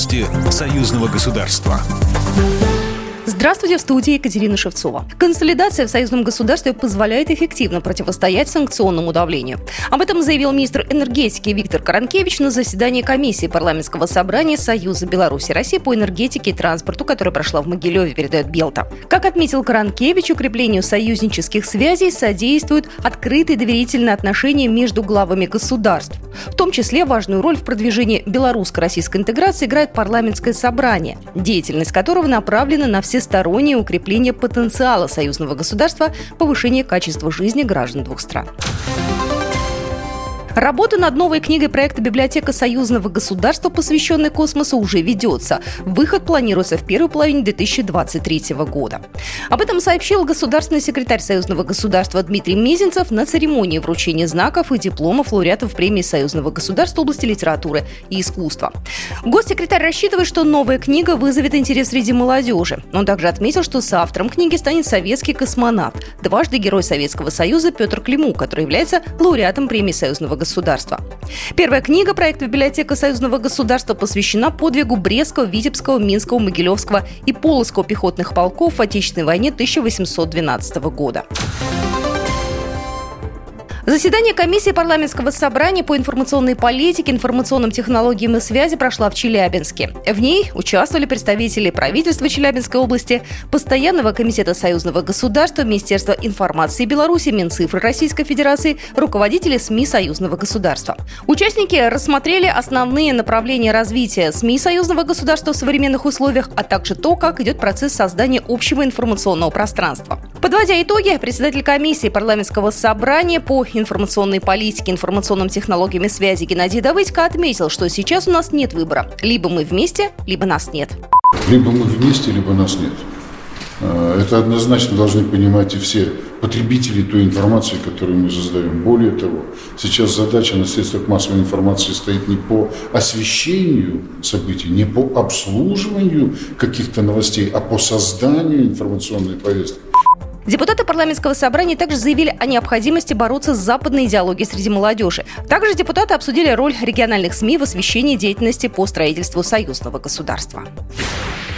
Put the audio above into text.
Новости союзного государства. Здравствуйте, в студии Екатерина Шевцова. Консолидация в союзном государстве позволяет эффективно противостоять санкционному давлению. Об этом заявил министр энергетики Виктор Каранкевич на заседании комиссии парламентского собрания Союза Беларуси России по энергетике и транспорту, которая прошла в Могилеве, передает Белта. Как отметил Каранкевич, укреплению союзнических связей содействуют открытые доверительные отношения между главами государств. В том числе важную роль в продвижении белорусско-российской интеграции играет парламентское собрание, деятельность которого направлена на все всестороннее укрепление потенциала союзного государства, повышение качества жизни граждан двух стран. Работа над новой книгой проекта «Библиотека союзного государства», посвященной космосу, уже ведется. Выход планируется в первой половине 2023 года. Об этом сообщил государственный секретарь союзного государства Дмитрий Мезенцев на церемонии вручения знаков и дипломов лауреатов премии союзного государства области литературы и искусства. Госсекретарь рассчитывает, что новая книга вызовет интерес среди молодежи. Он также отметил, что соавтором книги станет советский космонавт, дважды Герой Советского Союза Петр Климу, который является лауреатом премии союзного государства. Первая книга проекта «Библиотека союзного государства» посвящена подвигу Брестского, Витебского, Минского, Могилевского и Полоцкого пехотных полков в Отечественной войне 1812 года. Заседание комиссии парламентского собрания по информационной политике, информационным технологиям и связи прошло в Челябинске. В ней участвовали представители правительства Челябинской области, Постоянного комитета союзного государства, Министерства информации Беларуси, Минцифры Российской Федерации, руководители СМИ союзного государства. Участники рассмотрели основные направления развития СМИ союзного государства в современных условиях, а также то, как идет процесс создания общего информационного пространства. Подводя итоги, председатель комиссии парламентского собрания по информационной политики, информационным технологиям и связи Геннадий Давыдько отметил, что сейчас у нас нет выбора. Либо мы вместе, либо нас нет. Либо мы вместе, либо нас нет. А, это однозначно должны понимать и все потребители той информации, которую мы создаем. Более того, сейчас задача на средствах массовой информации стоит не по освещению событий, не по обслуживанию каких-то новостей, а по созданию информационной повестки. Депутаты парламентского собрания также заявили о необходимости бороться с западной идеологией среди молодежи. Также депутаты обсудили роль региональных СМИ в освещении деятельности по строительству союзного государства.